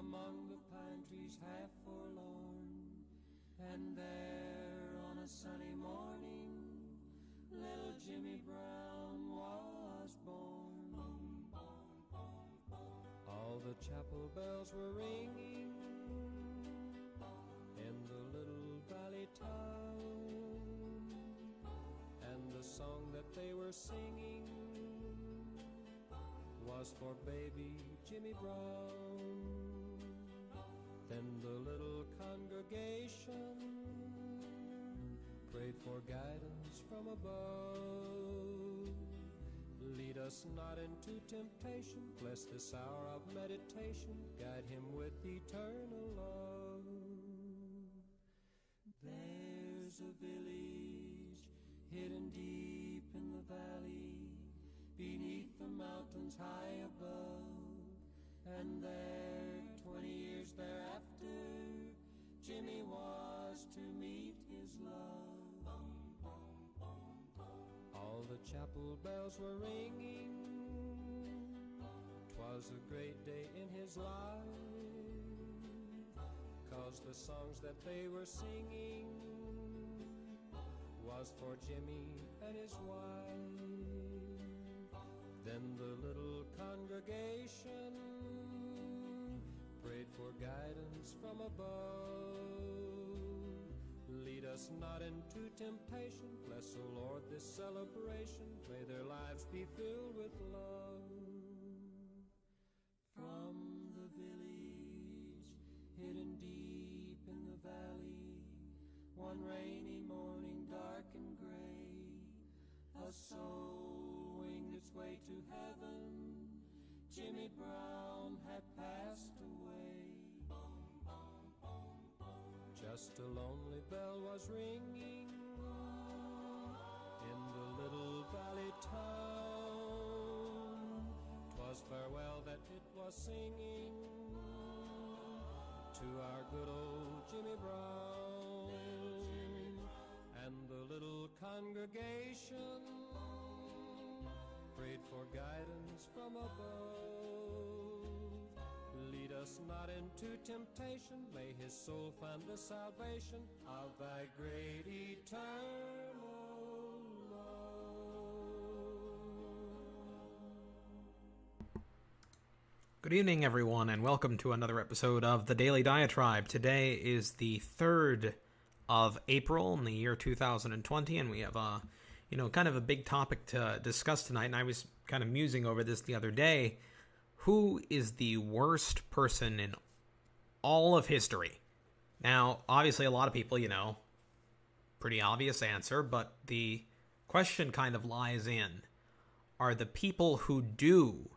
among the pine trees half forlorn. And there on a sunny morning, little Jimmy Brown was born. All the chapel bells were ringing in the little valley town, and the song that they were singing was for baby Jimmy Brown. Congregation prayed for guidance from above. Lead us not into temptation, bless this hour of meditation, guide him with eternal love. There's a village hidden deep in the valley, beneath the mountains high above, and there, to meet his love. All the chapel bells were ringing. Twas a great day in his life. Cause the songs that they were singing was for Jimmy and his wife. Then the little congregation prayed for guidance from above. Us not into temptation. Bless, O Lord, this celebration. May their lives be filled with love. From the village, hidden deep in the valley, one rainy morning, dark and gray, a soul winged its way to heaven. Jimmy Brown had passed away. Just a lonely bell was ringing in the little valley town. Twas farewell that it was singing to our good old Jimmy Brown. And the little congregation prayed for guidance from above. Us not into temptation, may his soul find the salvation of thy great eternal love. Good evening, everyone, and welcome to another episode of the Daily Diatribe. Today is the 3rd of April in the year 2020, and we have a, you know, kind of a big topic to discuss tonight. And I was kind of musing over this the other day. Who is the worst person in all of history? Now, obviously, a lot of people, you know, pretty obvious answer, but the question kind of lies in are the people who do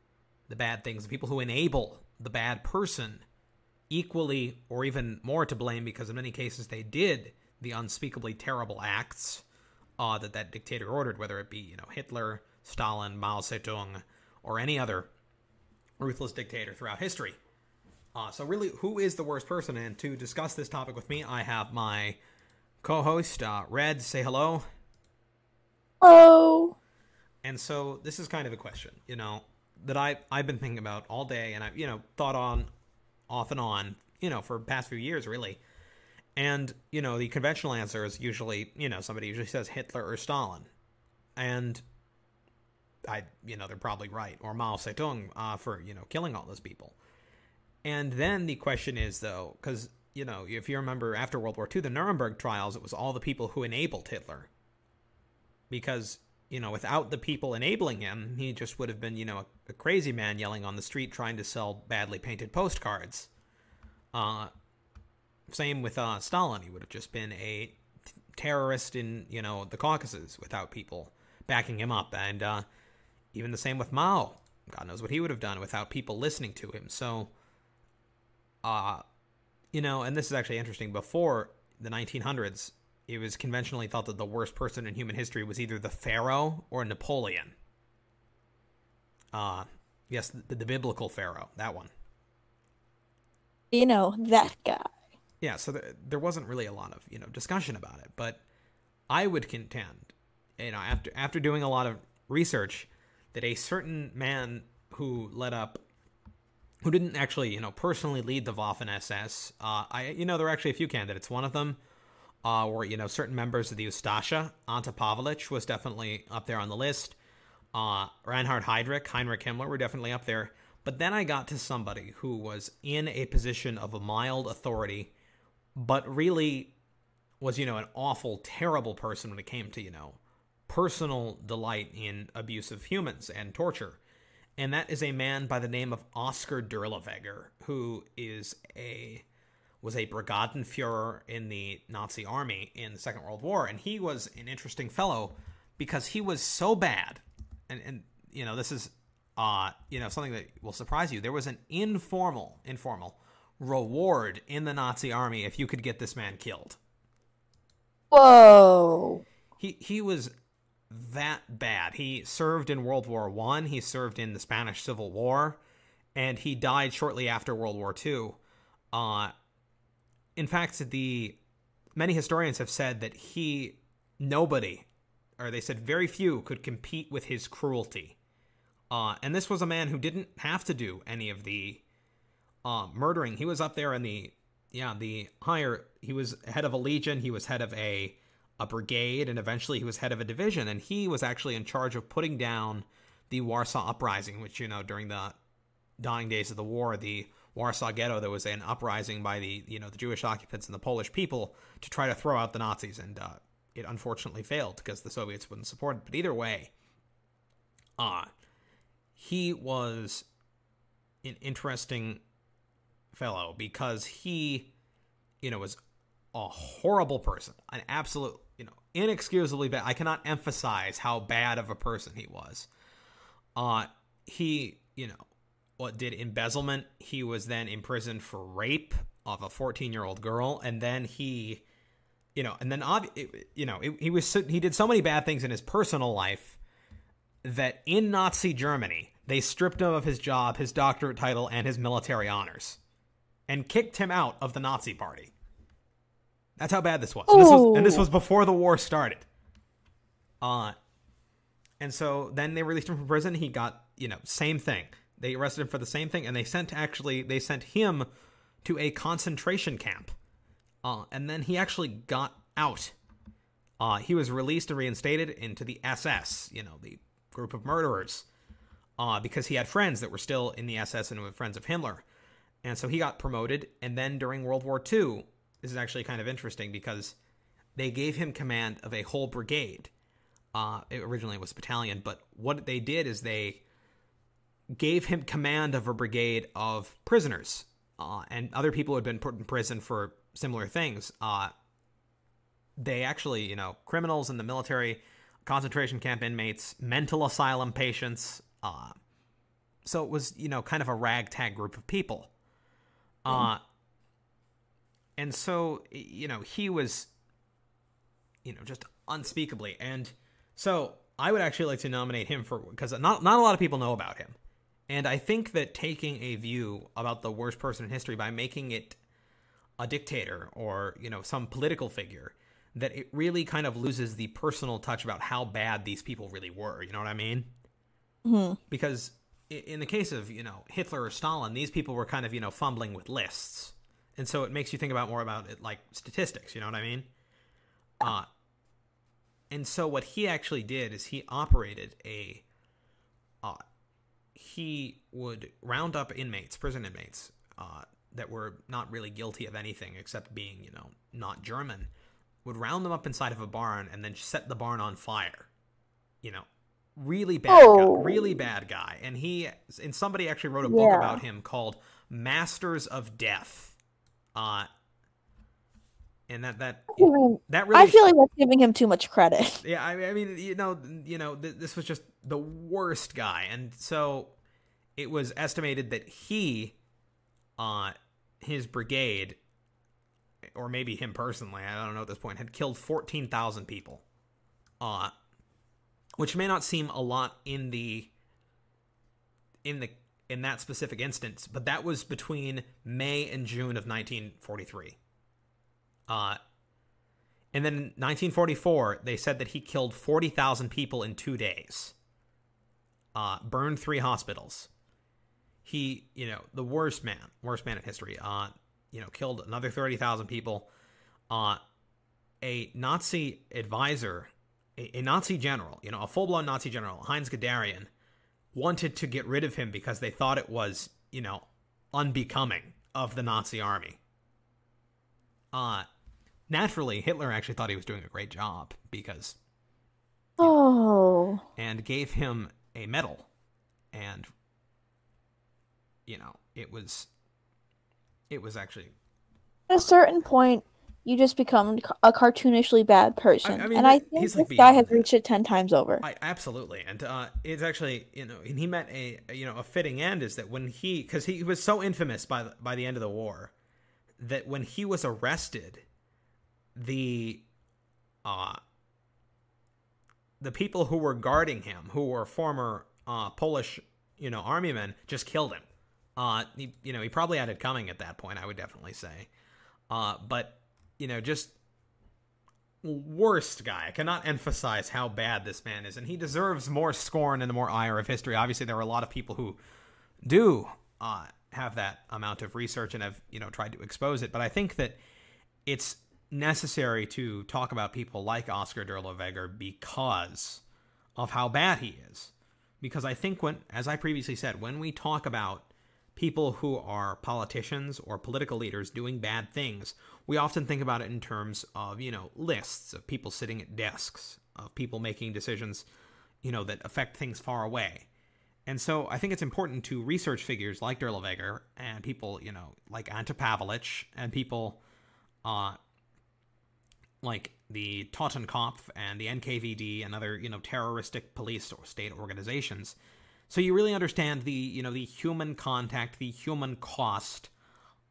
the bad things, the people who enable the bad person, equally or even more to blame because in many cases they did the unspeakably terrible acts uh, that that dictator ordered, whether it be you know Hitler, Stalin, Mao Zedong, or any other ruthless dictator throughout history. Uh, so really, who is the worst person? And to discuss this topic with me, I have my co-host uh, Red. Say hello. Hello. And so this is kind of a question, you know, that I I've been thinking about all day, and I've, you know thought on, off and on, you know, for past few years really. And you know, the conventional answer is usually, you know, somebody usually says Hitler or Stalin, and I, you know, they're probably right, or Mao Zedong uh, for you know killing all those people. And then the question is though, because you know, if you remember after World War II, the Nuremberg trials, it was all the people who enabled Hitler. Because you know, without the people enabling him, he just would have been, you know, a, a crazy man yelling on the street trying to sell badly painted postcards. Uh, same with uh, Stalin; he would have just been a terrorist in, you know, the Caucasus without people backing him up, and uh, even the same with Mao. God knows what he would have done without people listening to him. So, uh, you know, and this is actually interesting. Before the 1900s, it was conventionally thought that the worst person in human history was either the Pharaoh or Napoleon. Uh, yes, the, the biblical Pharaoh, that one. You know, that guy. Yeah, so th- there wasn't really a lot of, you know, discussion about it, but I would contend, you know, after after doing a lot of research, that a certain man who led up who didn't actually, you know, personally lead the Waffen SS. Uh, I, you know, there were actually a few candidates. One of them uh, were, you know, certain members of the Ustasha. Ante Pavelić was definitely up there on the list. Uh, Reinhard Heydrich, Heinrich Himmler were definitely up there. But then I got to somebody who was in a position of a mild authority, but really was, you know, an awful, terrible person when it came to, you know, personal delight in abuse of humans and torture. And that is a man by the name of Oscar Dirlewanger, who is a was a Brigadeführer in the Nazi army in the Second World War, and he was an interesting fellow because he was so bad, and and you know this is uh you know something that will surprise you. There was an informal informal reward in the Nazi army if you could get this man killed. Whoa. He he was that bad. He served in World War One. He served in the Spanish Civil War, and he died shortly after World War Two. Uh, in fact, the many historians have said that he nobody, or they said very few, could compete with his cruelty. Uh, and this was a man who didn't have to do any of the uh, murdering. He was up there in the yeah the higher. He was head of a legion. He was head of a a brigade, and eventually he was head of a division. And he was actually in charge of putting down the Warsaw Uprising, which you know during the dying days of the war, the Warsaw Ghetto, there was an uprising by the you know the Jewish occupants and the Polish people to try to throw out the Nazis, and uh, it unfortunately failed because the Soviets wouldn't support it. But either way, uh he was an interesting fellow because he, you know, was a horrible person, an absolute, you know, inexcusably bad. I cannot emphasize how bad of a person he was. Uh, he, you know, what did embezzlement. He was then imprisoned for rape of a 14 year old girl, and then he, you know, and then obvi- you know, he was he did so many bad things in his personal life that in Nazi Germany they stripped him of his job, his doctorate title, and his military honors, and kicked him out of the Nazi Party. That's how bad this was. And this was, and this was before the war started. Uh, and so then they released him from prison. He got, you know, same thing. They arrested him for the same thing, and they sent actually they sent him to a concentration camp. Uh, and then he actually got out. Uh, he was released and reinstated into the SS, you know, the group of murderers, uh, because he had friends that were still in the SS and were friends of Himmler. And so he got promoted. And then during World War II, this is actually kind of interesting because they gave him command of a whole brigade. Uh, it originally was a battalion, but what they did is they gave him command of a brigade of prisoners uh, and other people who had been put in prison for similar things. Uh, they actually, you know, criminals in the military, concentration camp inmates, mental asylum patients. Uh, so it was, you know, kind of a ragtag group of people. Uh, and so you know he was you know just unspeakably. And so i would actually like to nominate him for because not not a lot of people know about him. And i think that taking a view about the worst person in history by making it a dictator or you know some political figure that it really kind of loses the personal touch about how bad these people really were. You know what i mean? Mm-hmm. because in the case of you know hitler or stalin these people were kind of you know fumbling with lists and so it makes you think about more about it like statistics you know what i mean uh and so what he actually did is he operated a uh he would round up inmates prison inmates uh that were not really guilty of anything except being you know not german would round them up inside of a barn and then set the barn on fire you know really bad Oh. guy, really bad guy and he and somebody actually wrote a book Yeah. about him called masters of death uh and that that that really I feel like that's giving him too much credit. yeah I mean, I mean you know you know th- this was just the worst guy and so it was estimated that he uh his brigade or maybe him personally I don't know at this point had killed 14,000 people uh which may not seem a lot in the in the in that specific instance but that was between May and June of 1943 uh and then in 1944, they said that he killed 40,000 people in two days, uh, burned three hospitals. he, you know, the worst man, worst man in history. Uh, you know, killed another thirty thousand people. Uh, a Nazi advisor, a, a Nazi general, you know, a full blown Nazi general, Heinz Guderian, wanted to get rid of him because they thought it was, you know, unbecoming of the Nazi army. Uh, naturally, Hitler actually thought he was doing a great job because, Oh. and gave him a medal. And, you know, it was, it was actually At a certain point, you just become a cartoonishly bad person, I mean, and I think this like, guy has that. reached it ten times over. I absolutely, and uh, it's actually you know, and he met a you know a fitting end is that when he because he was so infamous by the, by the end of the war that when he was arrested, the uh the people who were guarding him, who were former uh, Polish you know army men, just killed him. Uh, he, you know, he probably had it coming at that point. I would definitely say, uh, but you know, just worst guy. I cannot emphasize how bad this man is, and he deserves more scorn and more ire of history. Obviously, there are a lot of people who do uh, have that amount of research and have you know tried to expose it, but I think that it's necessary to talk about people like Oscar Dirlewanger because of how bad he is. Because I think when, as I previously said, when we talk about people who are politicians or political leaders doing bad things, we often think about it in terms of, you know, lists of people sitting at desks, of people making decisions, you know, that affect things far away. And so I think it's important to research figures like Dirlewanger and people, you know, like Ante Pavelić and people uh, like the Totenkopf and the NKVD and other, you know, terroristic police or state organizations. So you really understand the, you know, the human contact, the human cost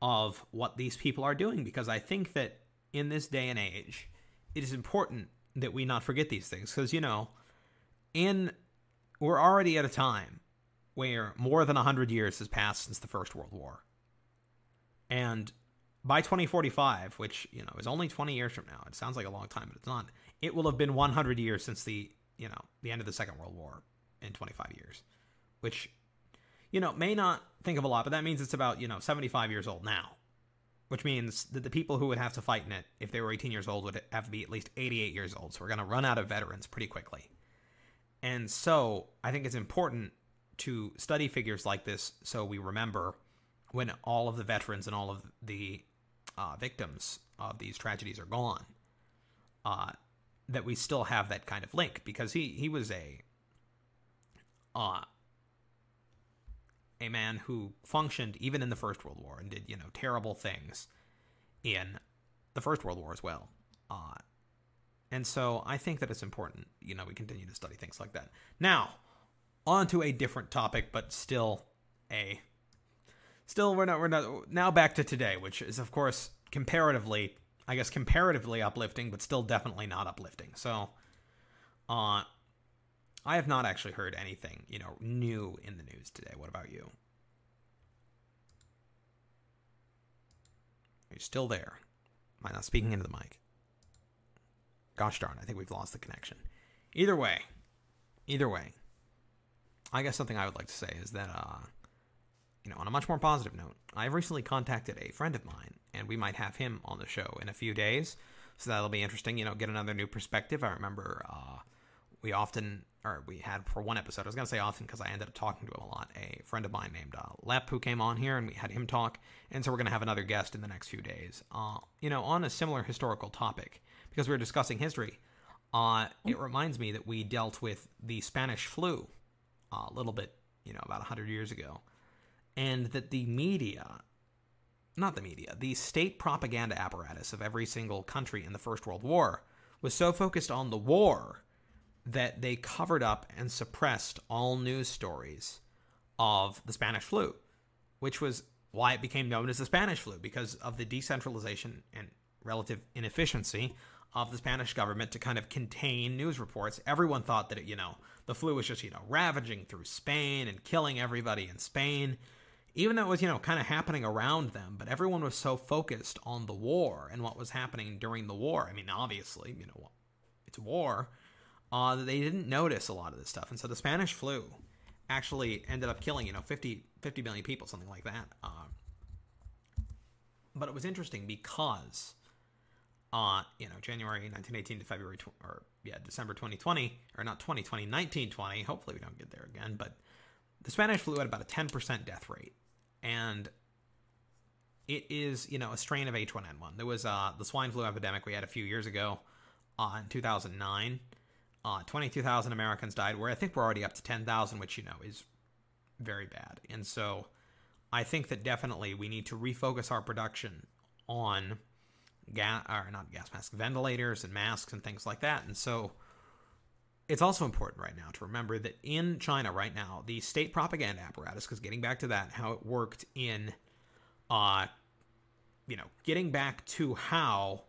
of what these people are doing because I think that in this day and age, it is important that we not forget these things because, you know, in we're already at a time where more than 100 years has passed since the First World War. And by 2045, which, you know, is only 20 years from now, it sounds like a long time, but it's not. It will have been 100 years since the, you know, the end of the Second World War in 25 years, which, you know, may not think of a lot, but that means it's about, you know, 75 years old now, which means that the people who would have to fight in it, if they were 18 years old, would have to be at least 88 years old. So we're going to run out of veterans pretty quickly. And so I think it's important to study figures like this so we remember when all of the veterans and all of the uh, victims of these tragedies are gone, uh, that we still have that kind of link because he he was a uh, a man who functioned even in the First World War and did you know terrible things in the First World War as well. Uh, and so I think that it's important, you know, we continue to study things like that. Now, on to a different topic, but still a still we're not we're not now back to today, which is of course comparatively I guess comparatively uplifting, but still definitely not uplifting. So uh I have not actually heard anything, you know, new in the news today. What about you? Are you still there? Am I not speaking into the mic? Gosh darn, I think we've lost the connection. Either way, either way, I guess something I would like to say is that, uh, you know, on a much more positive note, I've recently contacted a friend of mine, and we might have him on the show in a few days. So that'll be interesting, you know, get another new perspective. I remember uh, we often, or we had for one episode, I was going to say often because I ended up talking to him a lot, a friend of mine named uh, Lep who came on here, and we had him talk. And so we're going to have another guest in the next few days, uh, you know, on a similar historical topic because we were discussing history. Uh, it reminds me that we dealt with the Spanish flu uh, a little bit, you know, about 100 years ago. And that the media, not the media, the state propaganda apparatus of every single country in the First World War was so focused on the war that they covered up and suppressed all news stories of the Spanish flu, which was why it became known as the Spanish flu because of the decentralization and relative inefficiency of the Spanish government to kind of contain news reports. Everyone thought that, it, you know, the flu was just, you know, ravaging through Spain and killing everybody in Spain, even though it was, you know, kind of happening around them. But everyone was so focused on the war and what was happening during the war. I mean, obviously, you know, it's war, uh, they didn't notice a lot of this stuff. And so the Spanish flu actually ended up killing you know 50, 50 million people, something like that. Uh, but it was interesting because, uh, you know, January 1918 to February tw- or yeah December 2020 or not 2020 1920. Hopefully we don't get there again, but the Spanish flu had about a 10% death rate, and it is you know a strain of H1N1. There was uh, the swine flu epidemic we had a few years ago uh, in 2009. Uh, 22,000 Americans died, where I think we're already up to 10,000, which you know is very bad. And so I think that definitely we need to refocus our production on gas or not gas masks, ventilators and masks and things like that. And so it's also important right now to remember that in China right now, the state propaganda apparatus, because getting back to that, how it worked in, uh, you know, getting back to how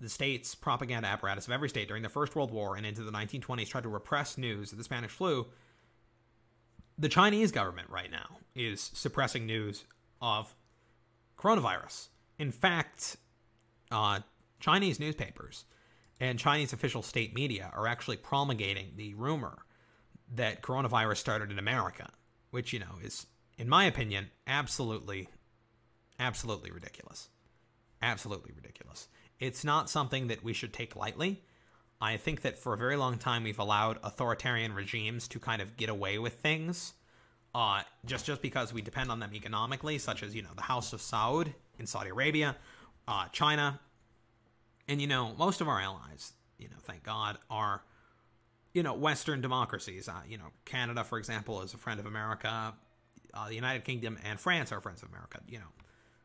the state's propaganda apparatus of every state during the First World War and into the 1920s tried to repress news of the Spanish flu. The Chinese government right now is suppressing news of coronavirus. In fact, uh, Chinese newspapers and Chinese official state media are actually promulgating the rumor that coronavirus started in America, which, you know, is, in my opinion, absolutely, absolutely ridiculous. Absolutely ridiculous. It's not something that we should take lightly. I think that for a very long time we've allowed authoritarian regimes to kind of get away with things, uh, just just because we depend on them economically, such as you know the House of Saud in Saudi Arabia, uh, China, and you know most of our allies, you know, thank God, are you know Western democracies. Uh, you know, Canada, for example, is a friend of America. Uh, the United Kingdom and France are friends of America. You know,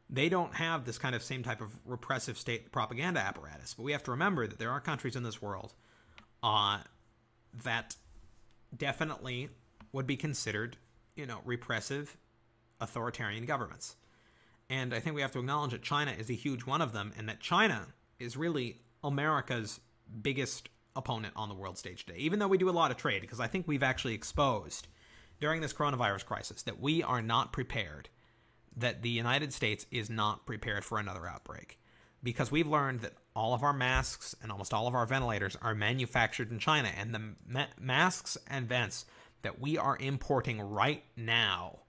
they don't have this kind of same type of repressive state propaganda apparatus. But we have to remember that there are countries in this world uh, that definitely would be considered, you know, repressive, authoritarian governments. And I think we have to acknowledge that China is a huge one of them, and that China is really America's biggest opponent on the world stage today. Even though we do a lot of trade, because I think we've actually exposed during this coronavirus crisis that we are not prepared that the United States is not prepared for another outbreak because we've learned that all of our masks and almost all of our ventilators are manufactured in China, and the ma- masks and vents that we are importing right now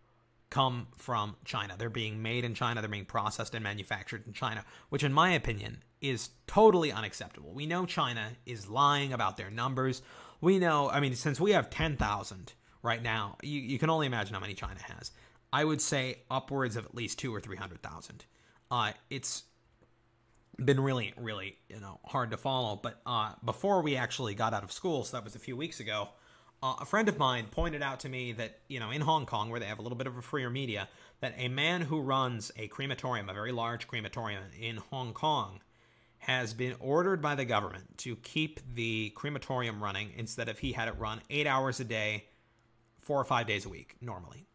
come from China. They're being made in China, they're being processed and manufactured in China, which, in my opinion, is totally unacceptable. We know China is lying about their numbers. We know, I mean, since we have 10,000 right now, you, you can only imagine how many China has. I would say upwards of at least two or three hundred thousand. Uh, it's been really, really, you know, hard to follow. But uh, before we actually got out of school, so that was a few weeks ago, uh, a friend of mine pointed out to me that you know in Hong Kong, where they have a little bit of a freer media, that a man who runs a crematorium, a very large crematorium in Hong Kong, has been ordered by the government to keep the crematorium running instead of he had it run eight hours a day, four or five days a week normally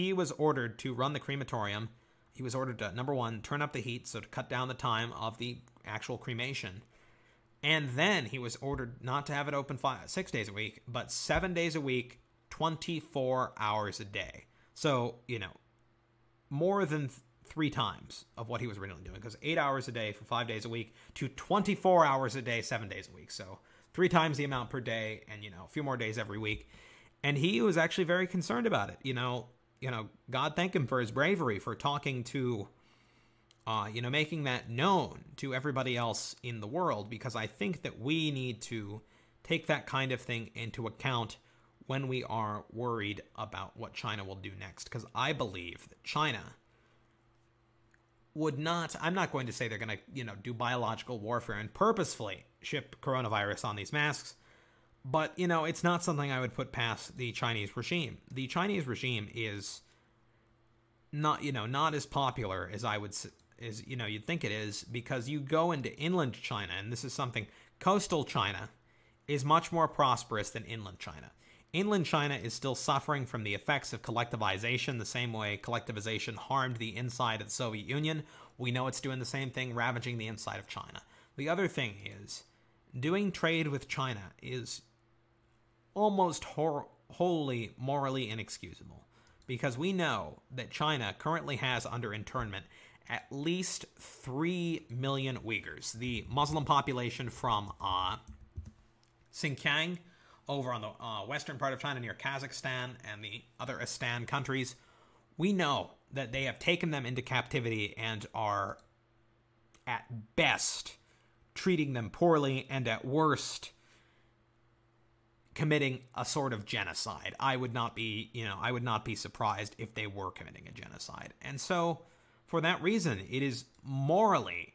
he was ordered to run the crematorium. He was ordered to number one turn up the heat, so to cut down the time of the actual cremation. And then he was ordered not to have it open five, six days a week, but seven days a week, 24 hours a day. So, you know, more than th- three times of what he was originally doing, because eight hours a day for five days a week to 24 hours a day, seven days a week. So, three times the amount per day, and, you know, a few more days every week. And he was actually very concerned about it. You know, you know, God thank him for his bravery for talking to, uh, you know, making that known to everybody else in the world, because I think that we need to take that kind of thing into account when we are worried about what China will do next. Because I believe that China would not, I'm not going to say they're going to, you know, do biological warfare and purposefully ship coronavirus on these masks. But, you know, it's not something I would put past the Chinese regime. The Chinese regime is not, you know, not as popular as I would as you know, you'd think it is because you go into inland China and this is something coastal China is much more prosperous than inland China. Inland China is still suffering from the effects of collectivization the same way collectivization harmed the inside of the Soviet Union. We know it's doing the same thing, ravaging the inside of China. The other thing is, doing trade with China is almost hor- wholly morally inexcusable. Because we know that China currently has under internment at least 3 million Uyghurs, the Muslim population from uh, Xinjiang over on the uh, western part of China near Kazakhstan and the other Istan countries, we know that they have taken them into captivity and are, at best, treating them poorly and at worst, committing a sort of genocide. I would not be, you know, I would not be surprised if they were committing a genocide. And so, for that reason, it is morally,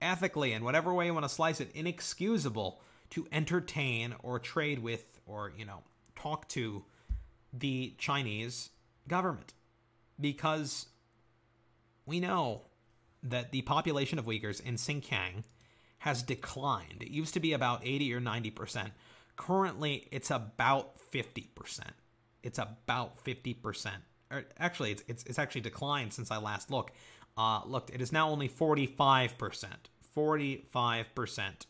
ethically, in whatever way you want to slice it, inexcusable to entertain or trade with or, you know, talk to the Chinese government. Because we know that the population of Uyghurs in Xinjiang has declined. It used to be about 80 or 90%. Currently, it's about 50%. It's about 50%. Or actually, it's, it's, it's actually declined since I last looked. Uh, looked, it is now only 45%. 45%.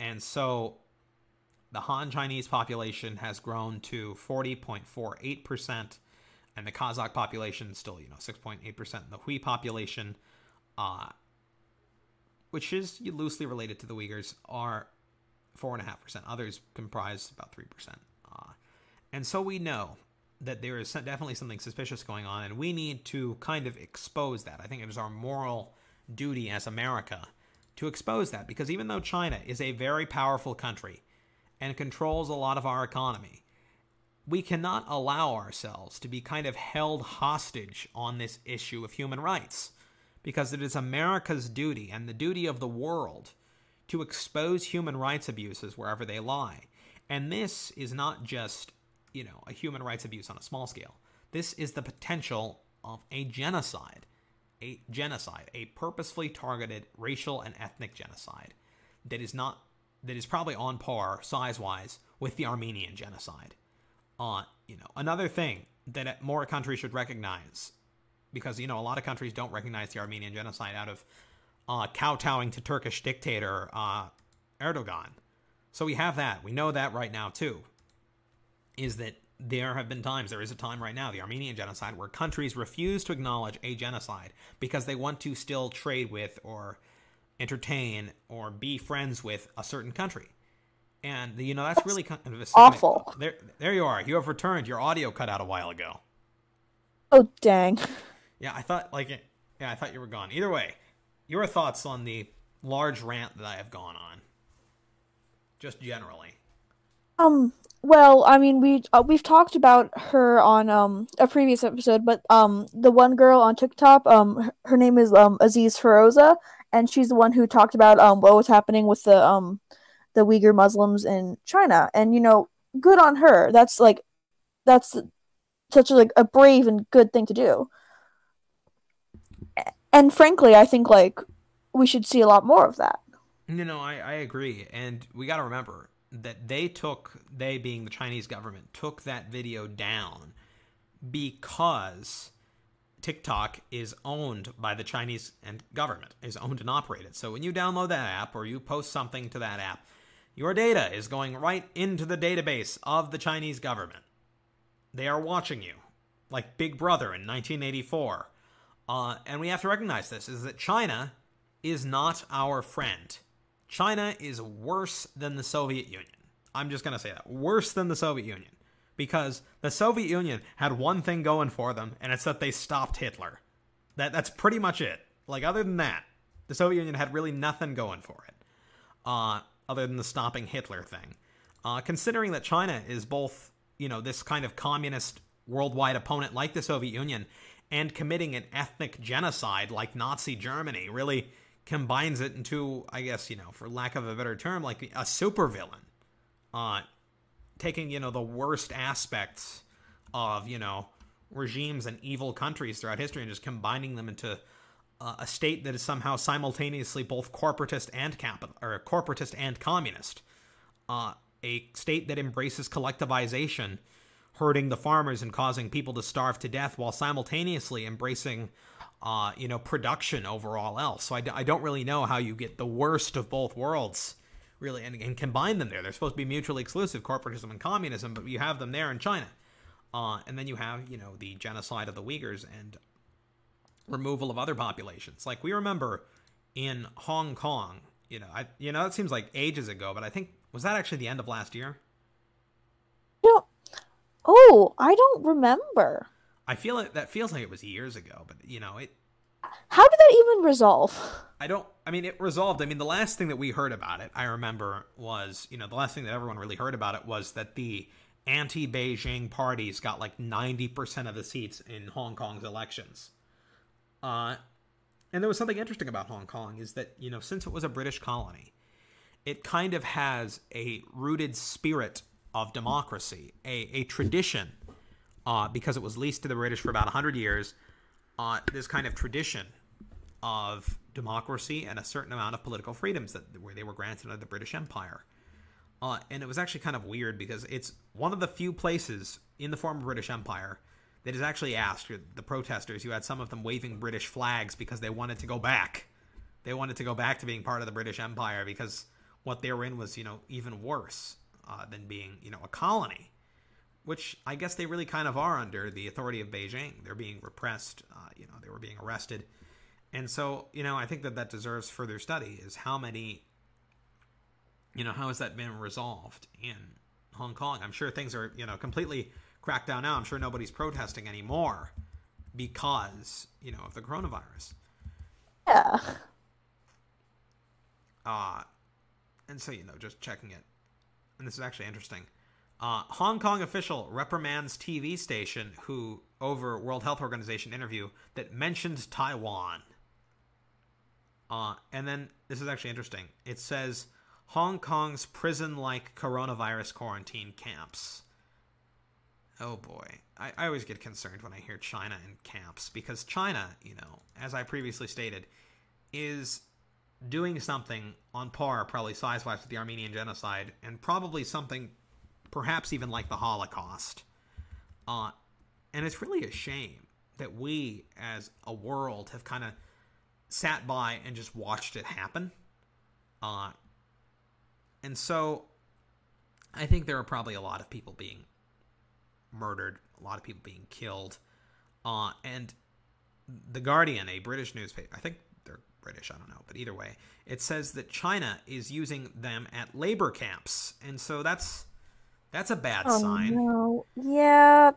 And so the Han Chinese population has grown to 40.48%, and the Kazakh population still, you know, 6.8%. And the Hui population, uh, which is loosely related to the Uyghurs, are 4.5%. Others comprise about 3%. Uh, and so we know that there is definitely something suspicious going on, and we need to kind of expose that. I think it is our moral duty as America to expose that because even though China is a very powerful country and controls a lot of our economy, we cannot allow ourselves to be kind of held hostage on this issue of human rights because it is America's duty and the duty of the world to expose human rights abuses wherever they lie. And this is not just, you know, a human rights abuse on a small scale. This is the potential of a genocide a genocide, a purposefully targeted racial and ethnic genocide that is not that is probably on par size wise with the Armenian genocide. Uh, you know, another thing that more countries should recognize, because you know a lot of countries don't recognize the Armenian genocide out of uh, kowtowing to Turkish dictator uh, Erdogan. So we have that. We know that right now too. Is that there have been times, there is a time right now, the Armenian genocide, where countries refuse to acknowledge a genocide because they want to still trade with or entertain or be friends with a certain country. And you know that's, that's really kind of a awful. There, there you are. You have returned. Your audio cut out a while ago. Oh dang! Yeah, I thought like it. Yeah, I thought you were gone. Either way, your thoughts on the large rant that I have gone on, just generally. Um, well, I mean, we uh, we've talked about her on um a previous episode, but um the one girl on TikTok, um her, her name is um Aziz Feroza, and she's the one who talked about um what was happening with the um the Uyghur Muslims in China, and you know, good on her. That's like that's such a, like a brave and good thing to do. And frankly, I think like we should see a lot more of that. You know, I, I agree. And we got to remember that they took, they being the Chinese government, took that video down because TikTok is owned by the Chinese and government, is owned and operated. So when you download that app or you post something to that app, your data is going right into the database of the Chinese government. They are watching you, like Big Brother in 1984. Uh, and we have to recognize this: is that China is not our friend. China is worse than the Soviet Union. I'm just going to say that. Worse than the Soviet Union. Because the Soviet Union had one thing going for them, and it's that they stopped Hitler. That That's pretty much it. Like, other than that, the Soviet Union had really nothing going for it, uh, other than the stopping Hitler thing. Uh, considering that China is both, you know, this kind of communist worldwide opponent like the Soviet Union and committing an ethnic genocide like Nazi Germany, really combines it into, I guess, you know, for lack of a better term, like a supervillain. Uh, taking, you know, the worst aspects of, you know, regimes and evil countries throughout history and just combining them into uh, a state that is somehow simultaneously both corporatist and capital or corporatist and communist. Uh, a state that embraces collectivization, hurting the farmers and causing people to starve to death while simultaneously embracing uh, you know, production over all else. So I d- I don't really know how you get the worst of both worlds, really, and, and combine them there. They're supposed to be mutually exclusive, corporatism and communism, but you have them there in China. Uh, and then you have, you know, the genocide of the Uyghurs and removal of other populations. Like we remember in Hong Kong, you know, I, you know, it seems like ages ago, but I think was that actually the end of last year? don't. Oh, I don't remember. I feel like that feels like it was years ago, but you know it. How did that even resolve? I don't. I mean, it resolved. I mean, the last thing that we heard about it, I remember, was you know the last thing that everyone really heard about it was that the anti-Beijing parties got like ninety percent of the seats in Hong Kong's elections. Uh, and there was something interesting about Hong Kong is that you know since it was a British colony, it kind of has a rooted spirit of democracy, a a tradition, uh, because it was leased to the British for about hundred years. Uh, this kind of tradition of democracy and a certain amount of political freedoms that where they were granted under the British Empire. Uh, and it was actually kind of weird because it's one of the few places in the former British Empire that is actually asked the protesters. You had some of them waving British flags because they wanted to go back. They wanted to go back to being part of the British Empire because what they were in was, you know, even worse uh, than being, you know, a colony. Which I guess they really kind of are under the authority of Beijing. They're being repressed. Uh, you know, they were being arrested and so, you know, I think that that deserves further study is how many, you know, how has that been resolved in Hong Kong? I'm sure things are, you know, completely cracked down now. I'm sure nobody's protesting anymore because, you know, of the coronavirus. Yeah. Uh, and so, you know, just checking it. And this is actually interesting. Uh, Hong Kong official reprimands TV station who, over World Health Organization interview, that mentioned Taiwan. Uh, and then this is actually interesting. It says Hong Kong's prison-like coronavirus quarantine camps. Oh boy, I, I always get concerned when I hear China and camps because China, you know, as I previously stated, is doing something on par, probably size-wise, with the Armenian genocide, and probably something, perhaps even like the Holocaust. Uh, and it's really a shame that we, as a world, have kind of sat by and just watched it happen. Uh, and so I think there are probably a lot of people being murdered, a lot of people being killed. Uh, and The Guardian, a British newspaper, I think British, I don't know, but either way, it says that China is using them at labor camps. And so that's that's a bad Oh sign no. Yeah.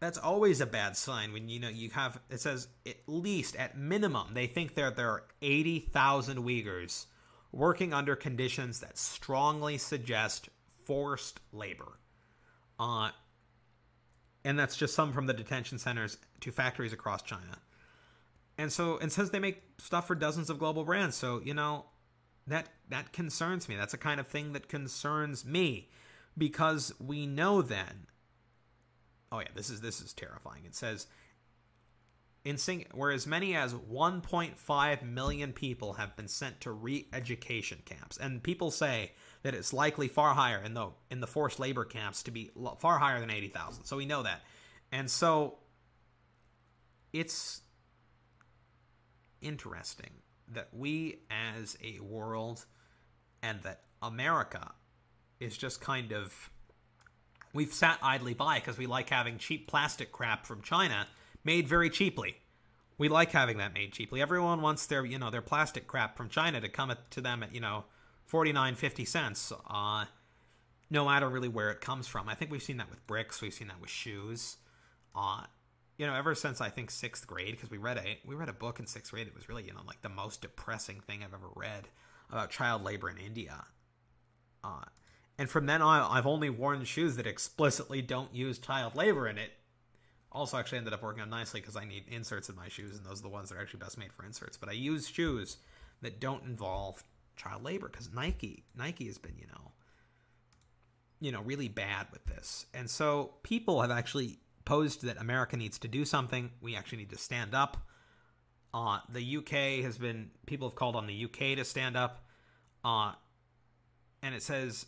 that's always a bad sign when you know you have it says at least at minimum they think there there are 80,000 Uyghurs working under conditions that strongly suggest forced labor. Uh and that's just some from the detention centers to factories across China. And so and since they make stuff for dozens of global brands, so you know that that concerns me. That's a kind of thing that concerns me because we know then Oh yeah, this is this is terrifying. It says in Xinjiang as many as 1.5 million people have been sent to re-education camps, and people say that it's likely far higher in the in the forced labor camps to be far higher than 80,000. So we know that, and so it's interesting that we as a world and that America is just kind of we've sat idly by because we like having cheap plastic crap from China made very cheaply. We like having that made cheaply. Everyone wants their, you know, their plastic crap from China to come at, to them at, you know, 49, 50 cents, uh, no matter really where it comes from. I think we've seen that with bricks. We've seen that with shoes. Uh, you know, ever since I think sixth grade, because we read a we read a book in sixth grade. It was really, you know, like the most depressing thing I've ever read about child labor in India. Uh, and from then on, I've only worn shoes that explicitly don't use child labor in it. Also, actually ended up working out nicely because I need inserts in my shoes, and those are the ones that are actually best made for inserts. But I use shoes that don't involve child labor because Nike, Nike has been, you know, you know, really bad with this, and so people have actually posed that America needs to do something. We actually need to stand up. Uh, the UK has been people have called on the UK to stand up, uh, and it says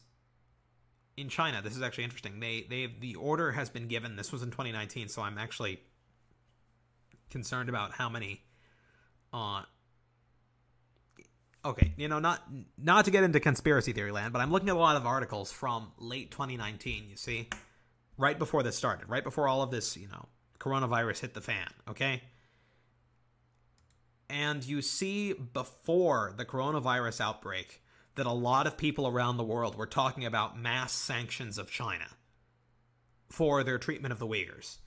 in China, this is actually interesting. They they the order has been given. This was in 2019, so I'm actually concerned about how many. Uh, okay, you know, not not to get into conspiracy theory land, but I'm looking at a lot of articles from late 2019. You see, right before this started, right before all of this, you know, coronavirus hit the fan. Okay. And you see before the coronavirus outbreak, that a lot of people around the world were talking about mass sanctions of China. for their treatment of the Uyghurs.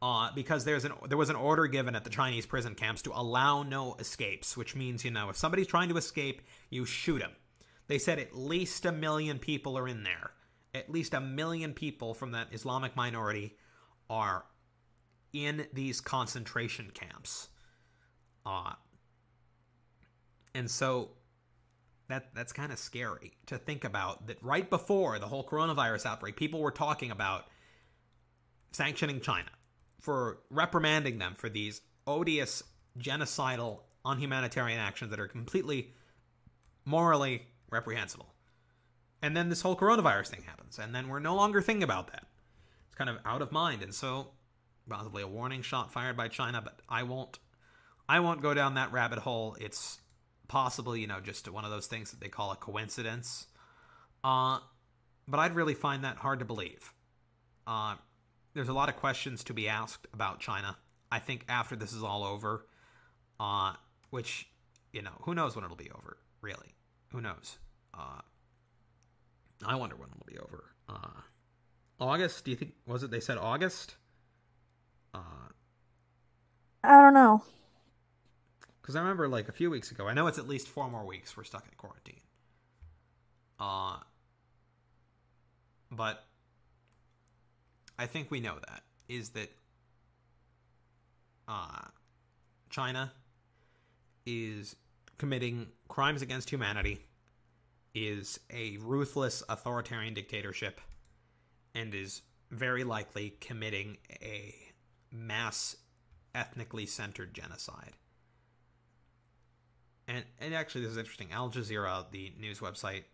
Uh, because there's an there was an order given at the Chinese prison camps to allow no escapes, which means you know if somebody's trying to escape, you shoot them. They said at least a million people are in there. At least a million people from that Islamic minority are in these concentration camps. Uh, and so that that's kind of scary to think about that right before the whole coronavirus outbreak, people were talking about sanctioning China for reprimanding them for these odious genocidal unhumanitarian actions that are completely morally reprehensible. And then this whole coronavirus thing happens, and then we're no longer thinking about that. It's kind of out of mind, and so possibly a warning shot fired by China, but I won't I won't go down that rabbit hole. It's possibly, you know, just one of those things that they call a coincidence. Uh but I'd really find that hard to believe. Uh there's a lot of questions to be asked about China. I think after this is all over, uh which, you know, who knows when it'll be over, really. Who knows? I wonder when it'll be over. Uh August, do you think was it they said August? Uh, I don't know. Because I remember like a few weeks ago, I know it's at least four more weeks we're stuck in quarantine. Uh, but I think we know that is that uh, China is committing crimes against humanity, is a ruthless authoritarian dictatorship, and is very likely committing a mass ethnically centered genocide. And, and actually, this is interesting. Al Jazeera, the news website,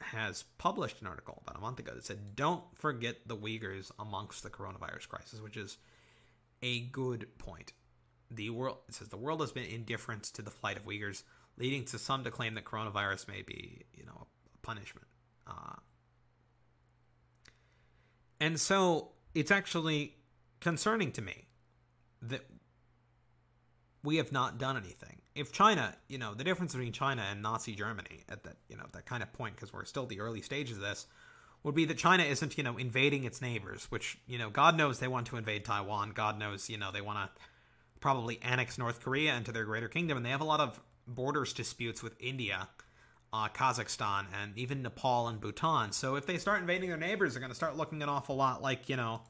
has published an article about a month ago that said, Don't forget the Uyghurs amongst the coronavirus crisis, which is a good point. The world it says the world has been indifferent to the flight of Uyghurs, leading to some to claim that coronavirus may be, you know, a punishment. Uh, and so it's actually concerning to me that we have not done anything. If China, you know, the difference between China and Nazi Germany at that, you know, that kind of point, because we're still the early stages of this, would be that China isn't, you know, invading its neighbors, which, you know, God knows they want to invade Taiwan. God knows, you know, they want to probably annex North Korea into their greater kingdom. And they have a lot of borders disputes with India, uh, Kazakhstan, and even Nepal and Bhutan. So if they start invading their neighbors, they're going to start looking an awful lot like, you know,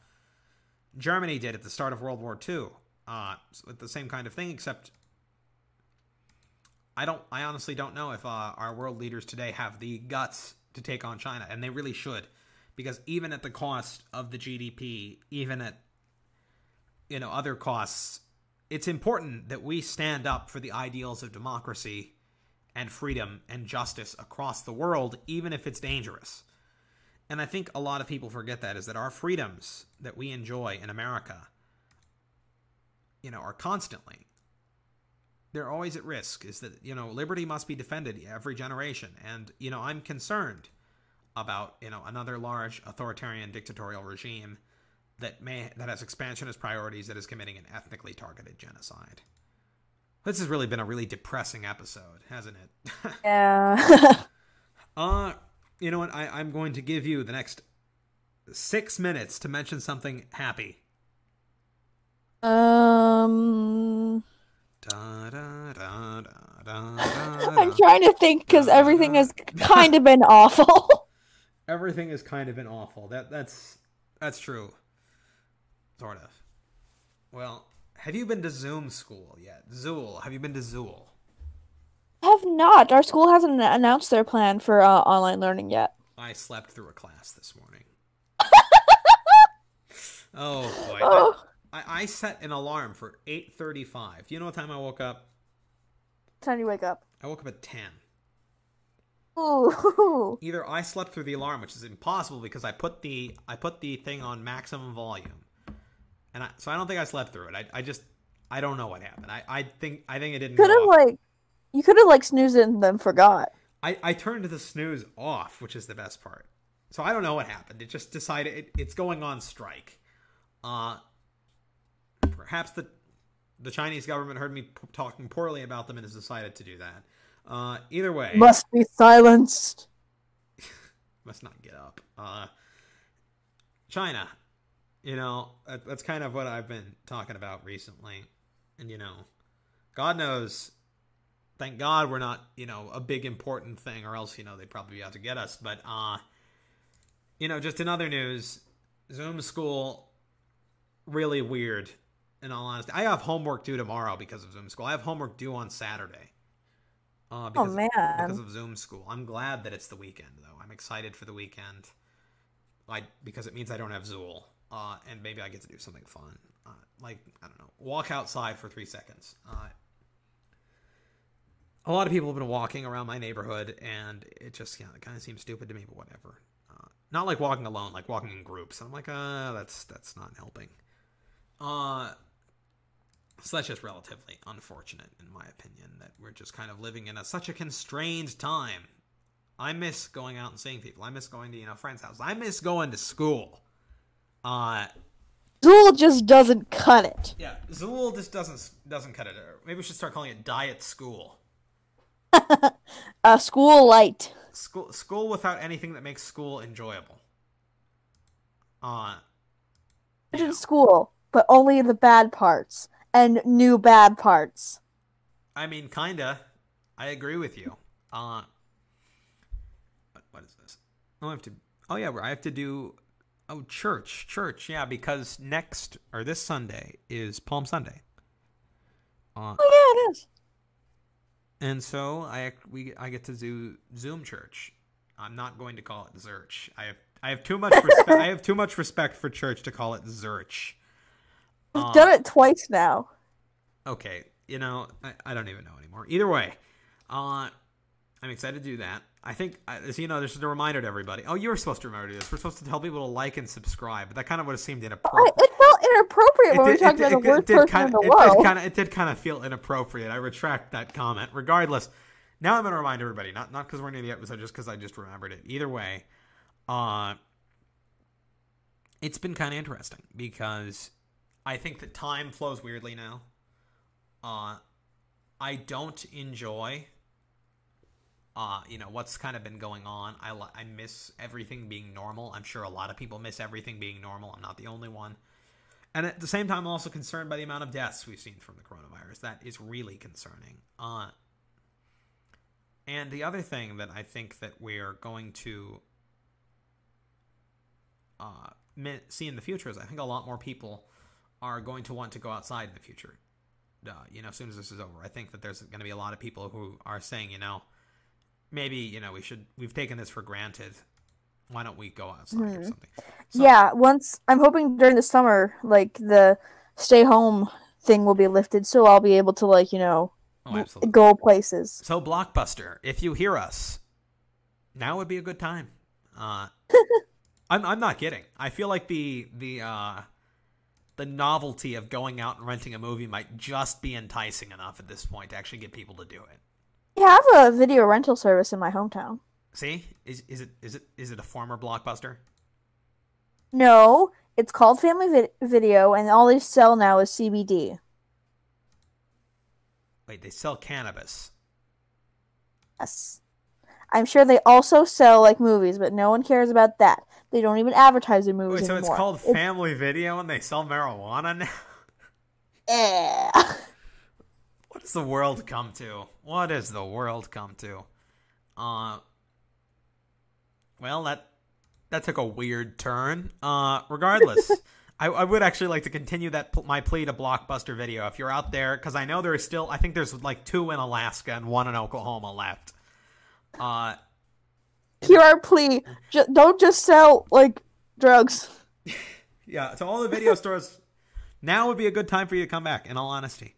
Germany did at the start of World War II. Uh, with the same kind of thing, except I don't. I honestly don't know if uh, our world leaders today have the guts to take on China, and they really should, because even at the cost of the GDP, even at you know other costs, it's important that we stand up for the ideals of democracy and freedom and justice across the world, even if it's dangerous. And I think a lot of people forget that is that our freedoms that we enjoy in America, you know, are constantly they're always at risk is that you know liberty must be defended every generation and you know i'm concerned about you know another large authoritarian dictatorial regime that may that has expansion as priorities that is committing an ethnically targeted genocide this has really been a really depressing episode hasn't it Yeah. uh you know what I, i'm going to give you the next six minutes to mention something happy um, Da, da, da, da, da, da, I'm trying to think because everything has kind of been awful. everything has kind of been awful. That that's that's true. Sort of. Well, have you been to Zoom school yet? Zool, have you been to Zool? have not. Our school hasn't announced their plan for uh, online learning yet. I slept through a class this morning. oh boy. Oh, I, I set an alarm for 8:35. Do you know what time I woke up? time you wake up. I woke up at 10. Ooh. Either I slept through the alarm, which is impossible because I put the I put the thing on maximum volume, and I, so I don't think I slept through it. I, I just I don't know what happened. I, I think I think it didn't. Could have like, you could have like snoozed and then forgot. I I turned the snooze off, which is the best part. So I don't know what happened. It just decided it, it's going on strike. Uh, perhaps the the Chinese government heard me p- talking poorly about them and has decided to do that. Uh, either way, Must be silenced. must not get up. Uh, China, you know, that's kind of what I've been talking about recently. And, you know, God knows, thank God we're not, you know, a big important thing, or else, you know, they'd probably be out to get us. But, uh, you know, just in other news, Zoom school, really weird, in all honesty. I have homework due tomorrow because of Zoom school. I have homework due on Saturday. Uh, because, oh man! Because of Zoom school, I'm glad that it's the weekend, though. I'm excited for the weekend. I because it means I don't have Zool, uh, and maybe I get to do something fun, uh, like I don't know, walk outside for three seconds. Uh, a lot of people have been walking around my neighborhood, and it just yeah, it kind of seems stupid to me, but whatever. Uh, not like walking alone, like walking in groups. I'm like, uh, that's that's not helping. Uh, so that's just relatively unfortunate, in my opinion, that we're just kind of living in a, such a constrained time. I miss going out and seeing people. I miss going to you know friends' houses. I miss going to school. Uh, Zool just doesn't cut it. yeah, Zool just doesn't doesn't cut it. Maybe we should start calling it diet school. Uh, school light. School school without anything that makes school enjoyable. Uh, Imagine school, but only the bad parts and new bad parts. I mean, kinda. I agree with you. Uh, what, what is this? Oh, I have to. Oh yeah, I have to do. Oh, church, church. Yeah, because next or this Sunday is Palm Sunday. Uh, Oh yeah, it is. and so I we I get to do Zoom church. I'm not going to call it Zurch. I have I have too much respect. I have too much respect for church to call it Zurch. We've Uh, done it twice now. okay, you know, I, I don't even know anymore. Either way, uh, I'm excited to do that. I think, uh, as you know, this is a reminder to everybody. Oh, you were supposed to remember this. We're supposed to tell people to like and subscribe, but that kind of would have seemed inappropriate. it felt inappropriate when we talked about the worst person kind in the of, it world. did kind of, it did kind of feel inappropriate. I retract that comment. Regardless, now I'm going to remind everybody, not not because we're to the episode, just because I just remembered it. Either way, uh, it's been kind of interesting because I think that time flows weirdly now. Uh, I don't enjoy, uh, you know, what's kind of been going on. I I miss everything being normal. I'm sure a lot of people miss everything being normal. I'm not the only one. And at the same time, I'm also concerned by the amount of deaths we've seen from the coronavirus. That is really concerning. Uh, and the other thing that I think that we're going to uh, see in the future is I think a lot more people are going to want to go outside in the future. Uh, you know, as soon as this is over, I think that there's going to be a lot of people who are saying, you know, maybe you know we should we've taken this for granted. Why don't we go outside or Mhm. something? So- yeah, once I'm hoping during the summer, like the stay home thing will be lifted, so I'll be able to like you know Oh, go places. So Blockbuster, if you hear us, now would be a good time. Uh, I'm I'm not kidding. I feel like the the uh, the novelty of going out and renting a movie might just be enticing enough at this point to actually get people to do it. We have a video rental service in my hometown. See, is is it is it is it a former Blockbuster? No, it's called Family Vid- Video, and all they sell now is CBD. Wait, they sell cannabis. Yes. I'm sure they also sell like movies, but no one cares about that. They don't even advertise their movies Wait, so anymore. it's called Family Video and they sell marijuana now? Eh. What does the world come to? What does the world come to? Uh Well, that that took a weird turn. Uh regardless, I, I would actually like to continue that pl- my plea to Blockbuster Video. If you're out there cuz I know there is still I think there's like two in Alaska and one in Oklahoma left. Uh Hear our plea: don't just sell like drugs. Yeah, to all the video stores, now would be a good time for you to come back. In all honesty,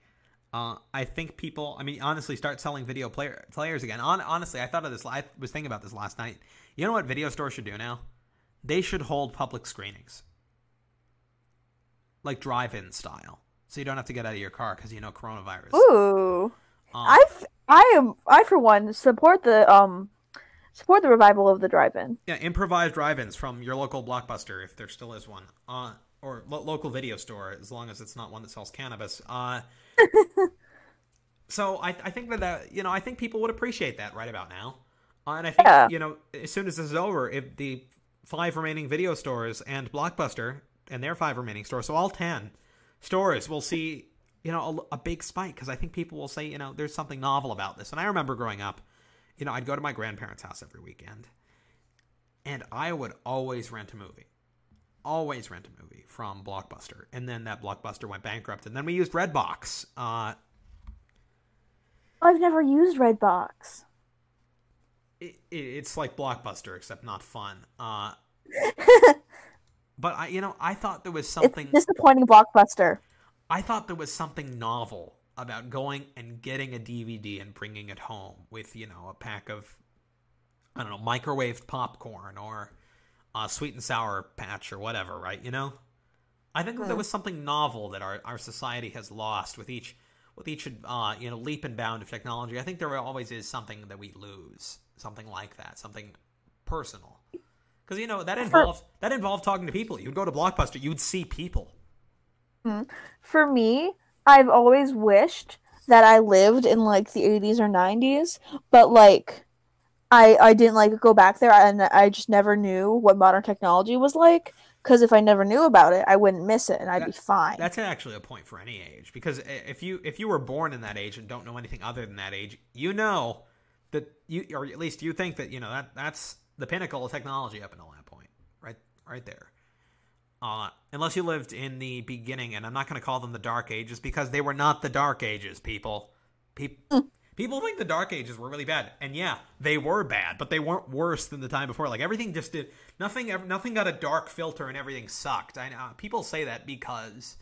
uh, I think people. I mean, honestly, start selling video player players again. On, honestly, I thought of this. I was thinking about this last night. You know what video stores should do now? They should hold public screenings, like drive-in style, so you don't have to get out of your car because you know coronavirus. Ooh, Um, I I am I for one support the um support the revival of the drive-in. Yeah, improvised drive-ins from your local blockbuster, if there still is one, uh, or lo- local video store, as long as it's not one that sells cannabis. Uh, so I, I think that, that you know I think people would appreciate that right about now, uh, and I think Yeah. you know as soon as this is over, if the five remaining video stores and Blockbuster and their five remaining stores. So all ten stores will see you know a, a big spike because I think people will say you know there's something novel about this. And I remember growing up, you know, I'd go to my grandparents' house every weekend, and I would always rent a movie. Always rent a movie from Blockbuster, and then that Blockbuster went bankrupt, and then we used Redbox. Uh, I've never used Redbox. it, it, it's like Blockbuster except not fun. Uh, but I, you know, I thought there was something. It's disappointing Blockbuster. I thought there was something novel about going and getting a DVD and bringing it home with you know a pack of I don't know microwaved popcorn or a sweet and sour patch or whatever, right? You know, I think there was something novel that our, our society has lost with each with each uh, you know leap and bound of technology. I think there always is something that we lose, something like that, something personal. Because you know that involved that involved talking to people. You'd go to Blockbuster, you'd see people. For me, I've always wished that I lived in like the 80s or 90s, but like I I didn't like go back there and I just never knew what modern technology was like cuz if I never knew about it, I wouldn't miss it and I'd be fine. That's actually a point for any age because if you if you were born in that age and don't know anything other than that age, you know that you or at least you think that you know that that's the pinnacle of technology up until that point, right right there. Uh, unless you lived in the beginning, and I'm not going to call them the Dark Ages because they were not the Dark Ages, people. People. People think the Dark Ages were really bad, and yeah, they were bad, but they weren't worse than the time before. Like everything just did nothing. Nothing got a dark filter, and everything sucked. I know uh, people say that because,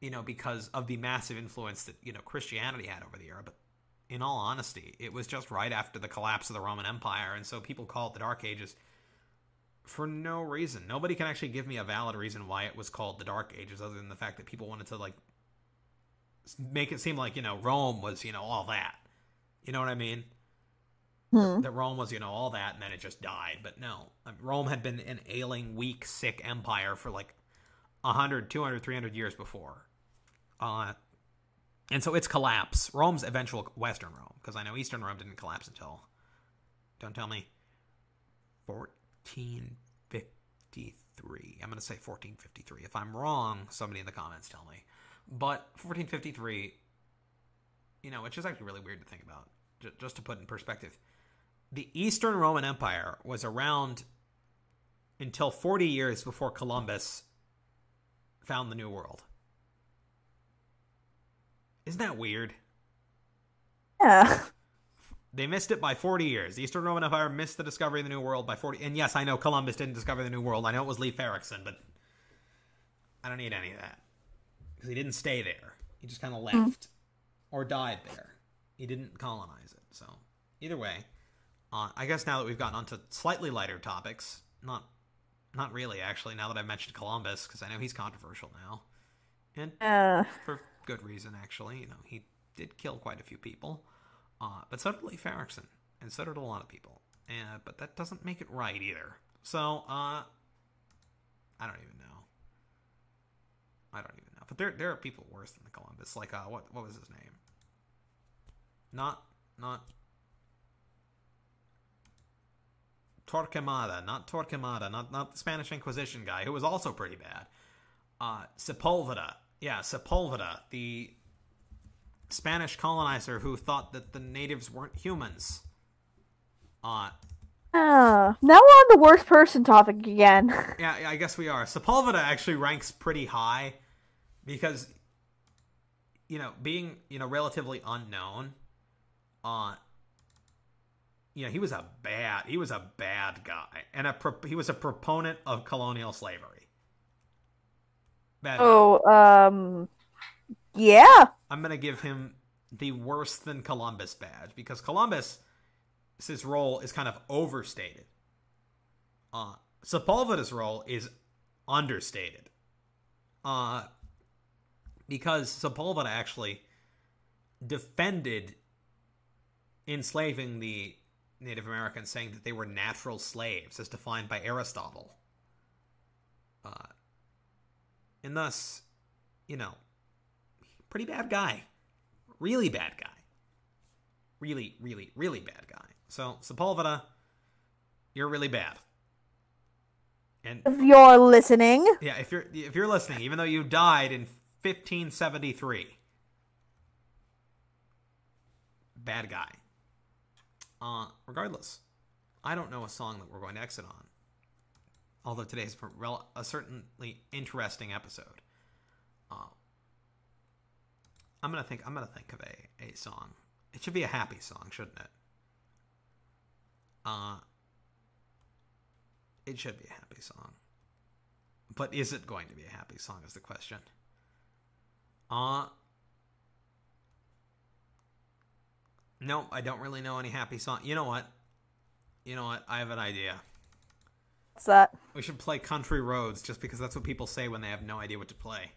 you know, because of the massive influence that you know Christianity had over the era. But in all honesty, it was just right after the collapse of the Roman Empire, and so people call it the Dark Ages for no reason. Nobody can actually give me a valid reason why it was called the Dark Ages, other than the fact that people wanted to like make it seem like you know Rome was you know all that. You know what I mean? Hmm. That Rome was you know all that, and then it just died. But no, I mean, Rome had been an ailing, weak, sick empire for like 100, 200, 300 years before. Uh, and so its collapse, Rome's eventual Western Rome, because I know Eastern Rome didn't collapse until, don't tell me, 1453. I'm going to say 1453. If I'm wrong, somebody in the comments tell me. But 1453, you know, which is actually really weird to think about, j- just to put in perspective. The Eastern Roman Empire was around until 40 years before Columbus found the New World. Isn't that weird? Yeah. They missed it by 40 years. The Eastern Roman Empire missed the discovery of the New World by 40. And yes, I know Columbus didn't discover the New World. I know it was Leif Erikson, but I don't need any of that. Because he didn't stay there. He just kind of left. Or died there. He didn't colonize it. So, either way, uh, I guess now that we've gotten onto slightly lighter topics, not not really, actually, now that I've mentioned Columbus, because I know he's controversial now. And Uh, for good reason, actually. You know, he did kill quite a few people, uh, but so did Leif Erikson, and so did a lot of people. Uh, but that doesn't make it right either. So, uh, I don't even know. I don't even But there, there are people worse than the Columbus. Like, uh, what, what was his name? Not, not Torquemada, not Torquemada, not not the Spanish Inquisition guy, who was also pretty bad. Uh, Sepulveda, yeah, Sepulveda, the Spanish colonizer who thought that the natives weren't humans. Uh, uh, now we're on the worst person topic again. yeah, I guess we are. Sepulveda actually ranks pretty high because, you know, being you know relatively unknown, uh, you know, he was a bad he was a bad guy and a pro- he was a proponent of colonial slavery. Bad guy. oh, um, yeah. I'm gonna give him the worse than Columbus badge because Columbus his role is kind of overstated. Uh Sepulveda's role is understated. Uh because Sepulveda actually defended enslaving the Native Americans, saying that they were natural slaves, as defined by Aristotle. Uh, and thus, you know, pretty bad guy. Really bad guy. Really, really, really bad guy. So, Sepulveda, you're really bad. And If you're listening, yeah, if you're if you're listening, even though you died in 1573, bad guy. Uh, regardless, I don't know a song that we're going to exit on. Although today's a a certainly interesting episode. Uh, I'm gonna think. I'm gonna think of a a song. It should be a happy song, shouldn't it? Uh, it should be a happy song. But is it going to be a happy song is the question. Uh No, I don't really know any happy song. You know what? You know what? I have an idea. what's that? We should play Country Roads just because that's what people say when they have no idea what to play.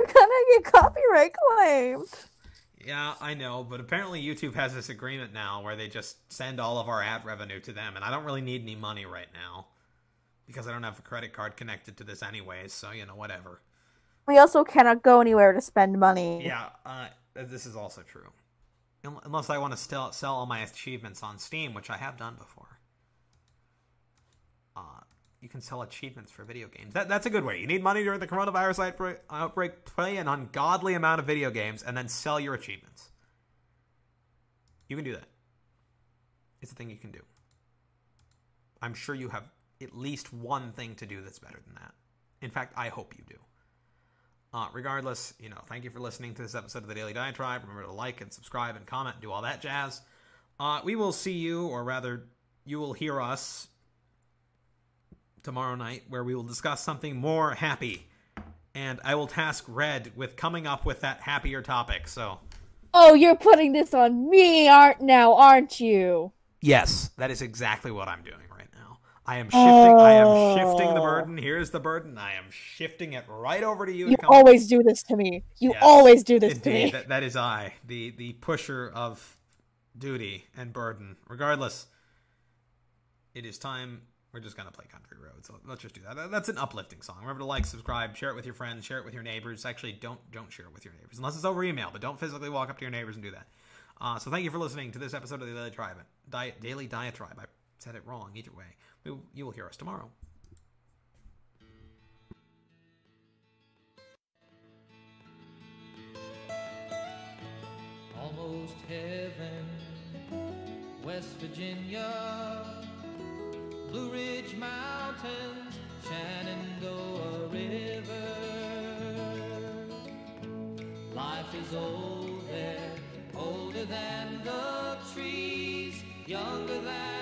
You're gonna get copyright claimed. Yeah, I know, but apparently YouTube has this agreement now where they just send all of our ad revenue to them, and I don't really need any money right now because I don't have a credit card connected to this anyways, so you know, whatever. We also cannot go anywhere to spend money. Yeah, uh, this is also true. Unless I want to still sell all my achievements on Steam, which I have done before. Uh, you can sell achievements for video games. That, that's a good way. You need money during the coronavirus outbreak, outbreak, play an ungodly amount of video games, and then sell your achievements. You can do that. It's a thing you can do. I'm sure you have at least one thing to do that's better than that. In fact, I hope you do. Uh, regardless, you know, thank you for listening to this episode of the Daily Diatribe. Remember to like and subscribe and comment and do all that jazz. Uh, we will see you, or rather, you will hear us tomorrow night, where we will discuss something more happy. And I will task Red with coming up with that happier topic. So, Oh, you're putting this on me, aren't now, aren't you? yes, that is exactly what I'm doing. I am shifting. I am shifting the Oh. burden. Here's the burden. I am shifting it right over to you. You always do this to me. You Yes, always do this to me. that, that is I, the the pusher of duty and burden. Regardless, it is time. We're just gonna play Country Road, so let's just do that. That- That's an uplifting song. Remember to like, subscribe, share it with your friends, share it with your neighbors. Actually, don't don't share it with your neighbors unless it's over email. But don't physically walk up to your neighbors and do that. Uh, so thank you for listening to this episode of the Daily Tribe. Di- Daily Diatribe. I said it wrong. Either way, you will hear us tomorrow. almost heaven. West Virginia, Blue Ridge Mountains, Shenandoah River. Life is old there, older than the trees, younger than